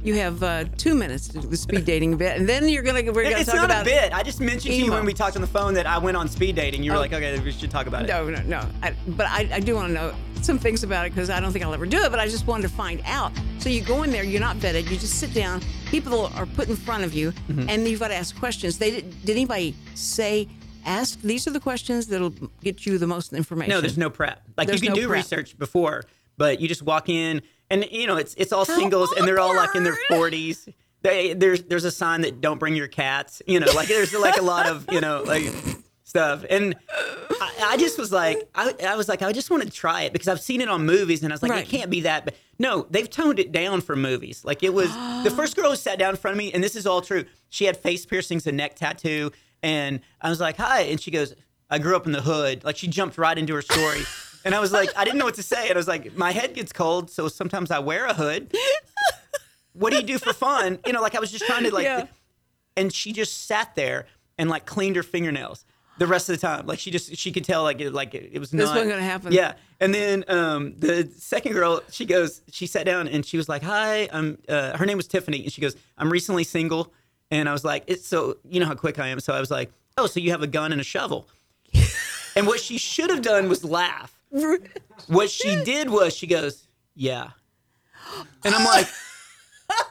You have uh, two minutes to do the speed dating bit, and then you're gonna we're gonna It's talk not about a bit. I just mentioned to you when we talked on the phone that I went on speed dating. You were Oh. like, okay, we should talk about it. No, no, no. I, but I, I do want to know. Some things about it because I don't think I'll ever do it, but I just wanted to find out. So you go in there, you're not vetted, you just sit down. People are put in front of you, Mm-hmm. and you've got to ask questions. They did, did anybody say? Ask these are the questions that'll get you the most information. No, there's no prep. Like There's you can no do prep. research before, but you just walk in and you know it's it's all singles and they're all like in their 40s. They, there's there's a sign that don't bring your cats. You know, like there's like a lot of you know like stuff. And I, I just was like, I, I was like, I just want to try it because I've seen it on movies and I was like, Right. it can't be that. But no, they've toned it down for movies. Like it was the first girl who sat down in front of me, and this is all true. She had face piercings and neck tattoo, and I was like, hi, and she goes, I grew up in the hood. Like she jumped right into her story. And I was like, I didn't know what to say. And I was like, my head gets cold, so sometimes I wear a hood. What do you do for fun? You know, like I was just trying to like Yeah. and she just sat there and like cleaned her fingernails the rest of the time. Like she just she could tell like it like it, it was This not wasn't gonna happen. Yeah. And then um the second girl, she goes, she sat down and she was like, "Hi, I'm." Uh, her name was Tiffany, and she goes, "I'm recently single." And I was like, "It's so you know how quick I am." So I was like, "Oh, so you have a gun and a shovel?" and what she should have done was laugh. What she did was she goes, "Yeah," and I'm like.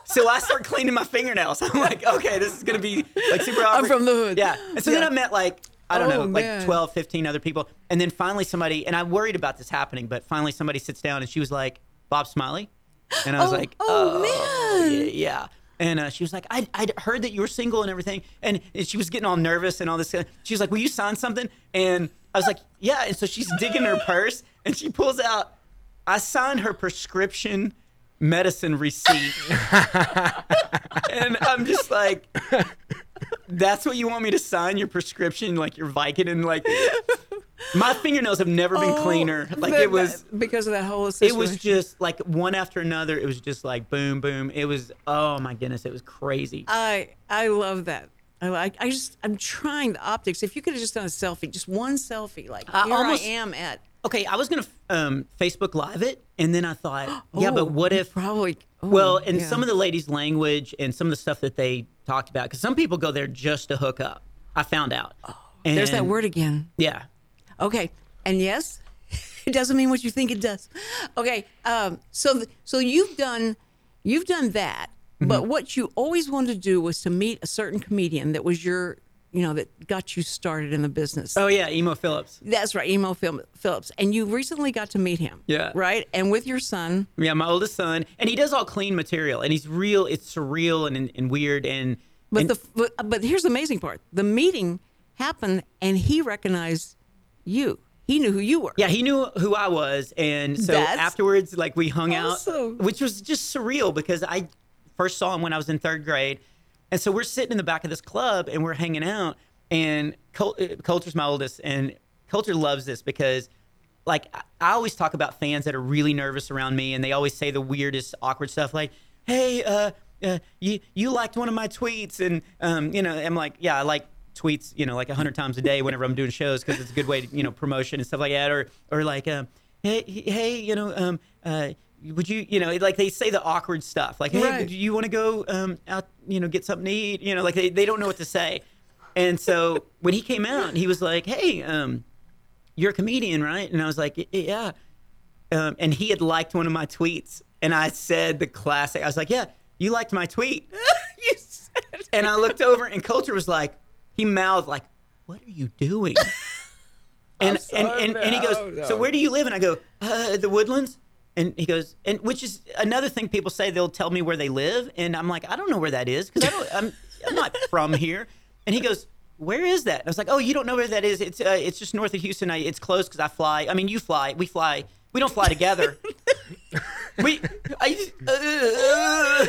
So I start cleaning my fingernails. I'm like, okay, this is gonna be like super awkward. I'm from the hood. Yeah. And so then I met like I don't Oh, know, like man. 12, 15 other people, and then finally somebody, and I worried about this happening, but finally somebody sits down and she was like, Bob Smiley, and I was Oh, like, oh, man. yeah, yeah. And uh, she was like, I, I'd heard that you were single and everything. And, and she was getting all nervous and all this. She was like, Will you sign something? And I was like, Yeah. And so she's digging her purse and she pulls out, I signed her prescription medicine receipt. and I'm just like, That's what you want me to sign your prescription, like your Vicodin? Like, my fingernails have never been cleaner. Like, it was because of that whole it was just like one after another. It was just like boom, boom. It was oh my goodness, it was crazy. I I love that. I like. I just. I'm trying the optics. If you could have just done a selfie, just one selfie, like I here almost- I am at. Okay, I was gonna um, Facebook Live it, and then I thought, yeah, Oh, but what if? probably? Oh, well, and yeah. some of the ladies' language and some of the stuff that they talked about, because some people go there just to hook up. I found out. And, There's that word again. Yeah. Okay, and yes, it doesn't mean what you think it does. Okay, um, so th- so you've done you've done that, Mm-hmm. but what you always wanted to do was to meet a certain comedian that was your you know that got you started in the business. Oh yeah, Emo Philips. That's right, Emo Phil- Philips, and you recently got to meet him. Yeah. right, and with your son. Yeah, my oldest son, and he does all clean material, and he's real. It's surreal and and weird, and But and- the but, but here's the amazing part: the meeting happened, and he recognized you. He knew who you were. Yeah, he knew who I was, and so That's afterwards, like we hung awesome. out, which was just surreal because I first saw him when I was in third grade, and so we're sitting in the back of this club and we're hanging out, and Col- uh, Coulter's my oldest, and Coulter loves this because. Like I- always talk about fans that are really nervous around me, and they always say the weirdest, awkward stuff, like, "Hey, uh, uh you you liked one of my tweets," and um, you know, I'm like, "Yeah, I like tweets, you know, like hundred times a day whenever I'm doing shows because it's a good way to, you know, promotion and stuff like that. Or, or like, um, hey, hey, you know, um, uh, would you, you know, like they say the awkward stuff, like, hey, Right. do you want to go um, out, you know, get something to eat, you know, like they, they don't know what to say. And so when he came out, he was like, hey, um, you're a comedian, right? And I was like, yeah. Um, and he had liked one of my tweets, and I said the classic. I was like, yeah, you liked my tweet. you said And I looked over, and Coulter was like, he mouthed like, "What are you doing?" and, and, and and he goes, "So where do you live?" And I go, uh, "The Woodlands." And he goes, and which is another thing people say they'll tell me where they live, and I'm like, I don't know where that is because I don't, I'm, I'm not from here. And he goes, Where is that? And I was like, Oh, you don't know where that is? It's uh, it's just north of Houston. I, it's close because I fly. I mean, you fly. We fly. We don't fly together. we, I, uh,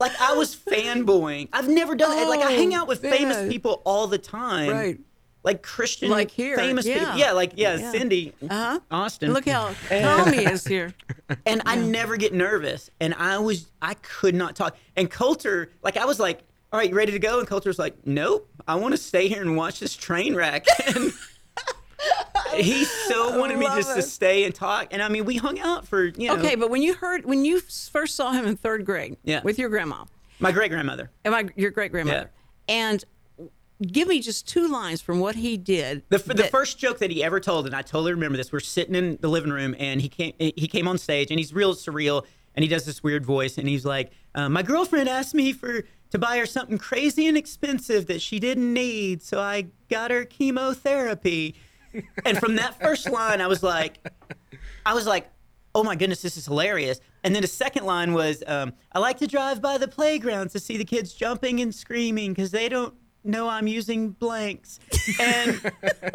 like I was fanboying. I've never done it. Like I hang out with Oh, famous man. people all the time. Right. Like Christian, Like here, famous yeah. people. Yeah, like yeah, Yeah. Cindy, Uh-huh. Austin. Look how calm he is here. and I never get nervous. And I was, I could not talk. And Coulter, like, I was like, all right, you ready to go? And Coulter's like, nope, I want to stay here and watch this train wreck. And he so wanted me just to stay and talk. And I mean, we hung out for, you know, Okay, but when you heard when you first saw him in third grade, Yeah. with your grandma my great grandmother. and my your great grandmother, and give me just two lines from what he did. The, f- the first joke that he ever told, and I totally remember this. We're sitting in the living room, and he came. He came on stage, and he's real surreal, and he does this weird voice, and he's like, uh, "My girlfriend asked me for to buy her something crazy and expensive that she didn't need, so I got her chemotherapy." and from that first line, I was like, I was like, oh my goodness, this is hilarious. And then the second line was, um, I like to drive by the playgrounds to see the kids jumping and screaming because they don't know I'm using blanks. And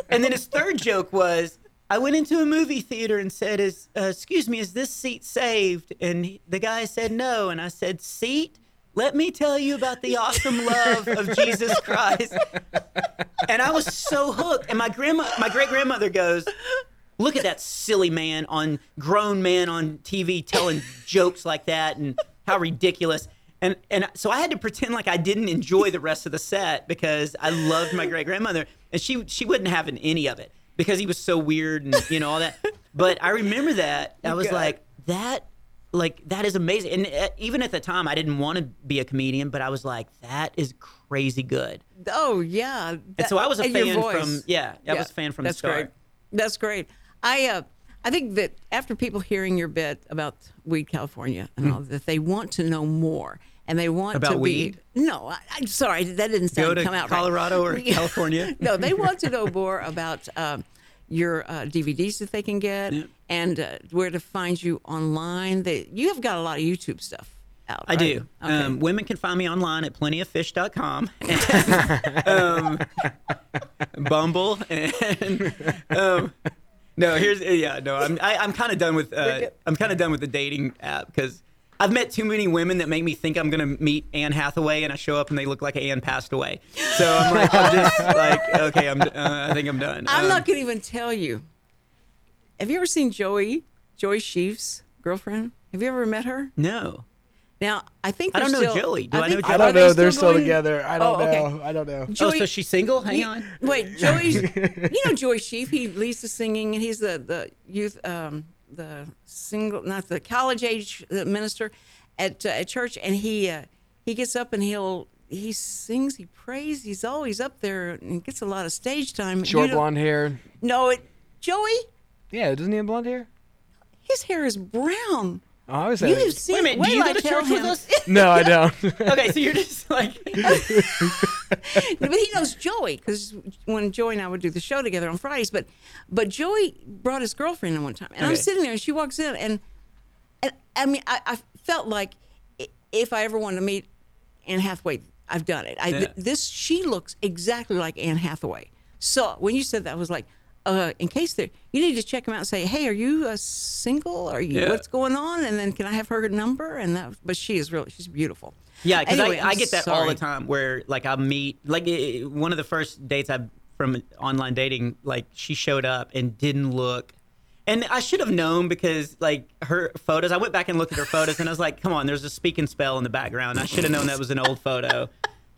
and then his third joke was, I went into a movie theater and said, "Is uh, excuse me, is this seat saved?" And he- the guy said no, and I said, "Seat." Let me tell you about the awesome love of Jesus Christ. And I was so hooked. And my grandma, my great grandmother goes, look at that silly man on grown man on TV telling jokes like that and how ridiculous. And and so I had to pretend like I didn't enjoy the rest of the set because I loved my great grandmother and she she wasn't having any of it because he was so weird and you know all that. But I remember that I was God. like that like that is amazing. And uh, even at the time I didn't want to be a comedian, but I was like that is crazy good. Oh yeah. And so I was a fan from yeah, I was a fan from That's the start. great. That's great. I uh, I think that after people hearing your bit about Weed California and all that, they want to know more. And they want. About to weed? be no. I, I'm sorry, that didn't sound Go to come out right. Colorado or California? no, they want to know more about um, your uh, DVDs that they can get and uh, where to find you online. They, you have got a lot of YouTube stuff out. I right? do. Okay. Um, women can find me online at plentyoffish.com and um, Bumble and um, no, here's yeah, no, I'm I, I'm kind of done with uh, I'm kind of done with the dating app because I've met too many women that make me think I'm gonna meet Anne Hathaway, and I show up and they look like Anne passed away. So I'm like, I'm just like, okay, I'm uh, I think I'm done. I'm Um, not going to even tell you. Have you ever seen Joey, Joey Sheaf's girlfriend? Have you ever met her? No. Now, I think I don't they're know still- Joey. Do I know Joey? I don't they know. They're still going- together. I don't Oh, okay. know. I don't know. Oh, Joey, so she's single? Hang he- on. Wait, Joey. you know Joey Sheaf. He leads the singing, and he's the the youth, um, the single, not the college age minister at uh, at church, and he uh, he gets up and he'll he sings, he prays, he's always up there and gets a lot of stage time. Short blonde hair. No, it Joey. Yeah, doesn't he have blonde hair? His hair is brown. Oh, I was You've seen. Wait a minute, do you till go I to tell church with him. us? No, I don't. Okay, so you're just like but he knows Joey because when Joey and I would do the show together on Fridays. But but Joey brought his girlfriend in one time, and I'm Okay. sitting there, and she walks in, and and I mean, I, I felt like i- if I ever wanted to meet Anne Hathaway, I've done it. I, Yeah. This she looks exactly like Anne Hathaway. So when you said that, I was like. Uh, in case there, you need to check them out and say, "Hey, are you uh, single? Are you? Yeah. What's going on?" And then, can I have her number? And that, but she is really, she's beautiful. Yeah, because Anyway, I, I get that all the time where like I meet like one of the first dates I from online dating like she showed up and didn't look and I should have known because like her photos I went back and looked at her photos and I was like come on there's a Speak & Spell in the background I should have known that was an old photo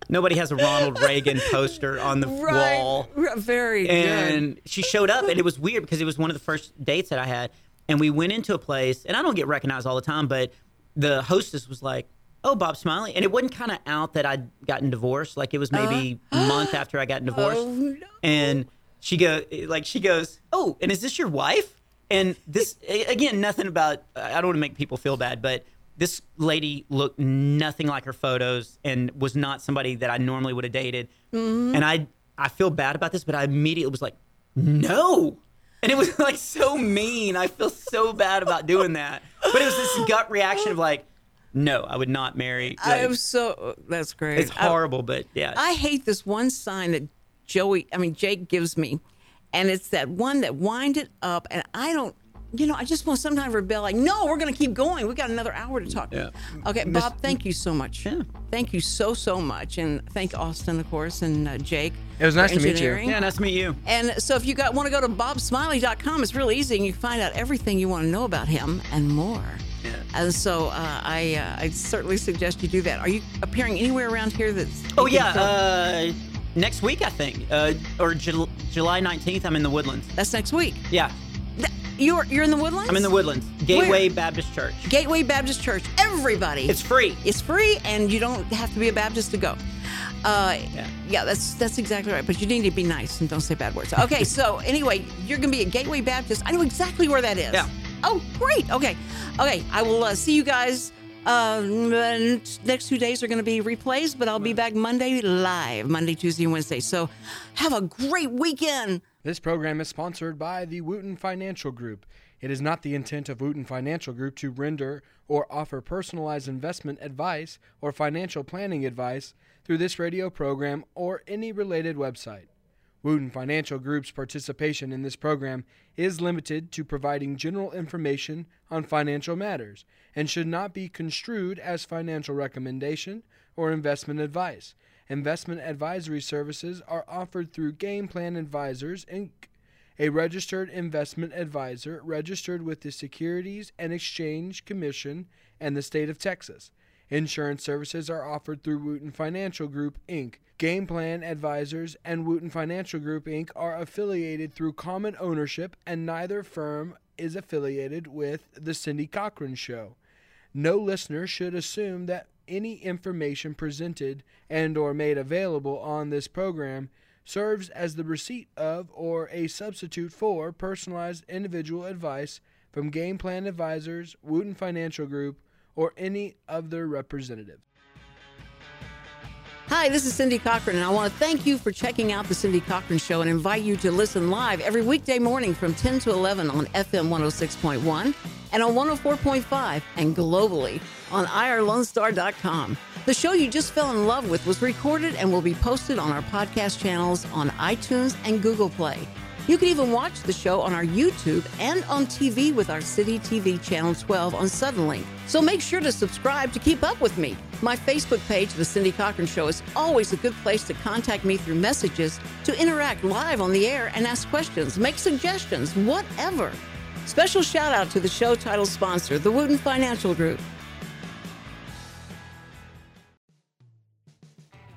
nobody has a Ronald Reagan poster on the Right, wall. Very good. and she showed up and it was weird because it was one of the first dates that I had and we went into a place and I don't get recognized all the time but the hostess was like oh Bob Smiley and it wasn't kind of out that I'd gotten divorced. Like it was maybe a month after I got oh, divorced. Oh, no. and she go like she goes oh and is this your wife? And this again nothing about I don't want to make people feel bad but this lady looked nothing like her photos and was not somebody that I normally would have dated mm-hmm. and I I feel bad about this but I immediately was like no and it was like so mean I feel so bad about doing that but it was this gut reaction of like no I would not marry I am so. That's great. it's horrible but yeah I, I hate this one sign that Joey, I mean Jake gives me, and it's that one that winded up, and I don't. You know, I just want to sometimes rebel. Like, no, we're going to keep going. We got another hour to talk. Yeah. Okay, Bob. Thank you so much. Yeah. Thank you so so much, and thank Austin, of course, and uh, Jake. It was nice to meet you. yeah nice to meet you And so if you got want to go to bobsmiley.com, it's real easy and you find out everything you want to know about him and more. Yeah. And so uh, I uh, I certainly suggest you do that. Are you appearing anywhere around here that's Oh yeah, film? uh, next week I think, uh, or Jul- July nineteenth. I'm in the Woodlands. that's next week. Yeah, Th- You're you're in the Woodlands. I'm in the Woodlands, Gateway Baptist Church. Gateway Baptist Church. Everybody. It's free. It's free, and you don't have to be a Baptist to go. Uh, Yeah. yeah, that's that's exactly right. But you need to be nice and don't say bad words. Okay, so anyway, you're going to be at Gateway Baptist. I know exactly where that is. Yeah. Oh, great. Okay, okay. I will uh, see you guys. Uh, next two days are going to be replays, but I'll be back Monday live, Monday, Tuesday, and Wednesday. So, have a great weekend. This program is sponsored by the Wooten Financial Group. It is not the intent of Wooten Financial Group to render or offer personalized investment advice or financial planning advice through this radio program or any related website. Wooten Financial Group's participation in this program is limited to providing general information on financial matters and should not be construed as financial recommendation or investment advice. Investment advisory services are offered through Game Plan Advisors, Inc., a registered investment advisor registered with the Securities and Exchange Commission and the state of Texas. Insurance services are offered through Wooten Financial Group, Inc. Game Plan Advisors and Wooten Financial Group, Inc. are affiliated through common ownership, and neither firm is affiliated with The Cindy Cochran Show. No listener should assume that any information presented and or made available on this program serves as the receipt of or a substitute for personalized individual advice from Game Plan Advisors, Wooten Financial Group, or any of their representatives. Hi, this is Cindy Cochran, and I want to thank you for checking out The Cindy Cochran Show and invite you to listen live every weekday morning from 10 to 11 on FM 106.1 and on 104.5 and globally on irlonestar.com. The show you just fell in love with was recorded and will be posted on our podcast channels on iTunes and Google Play. You can even watch the show on our YouTube and on TV with our City TV Channel 12 on Suddenlink. So make sure to subscribe to keep up with me. My Facebook page, The Cindy Cochran Show, is always a good place to contact me through messages, to interact live on the air and ask questions, make suggestions, whatever. Special shout out to the show title sponsor, the Wooten Financial Group.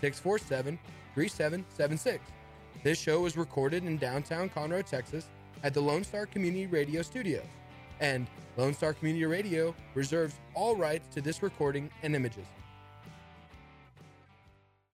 647 3776. This show was recorded in downtown Conroe, Texas at the Lone Star Community Radio Studios. And Lone Star Community Radio reserves all rights to this recording and images.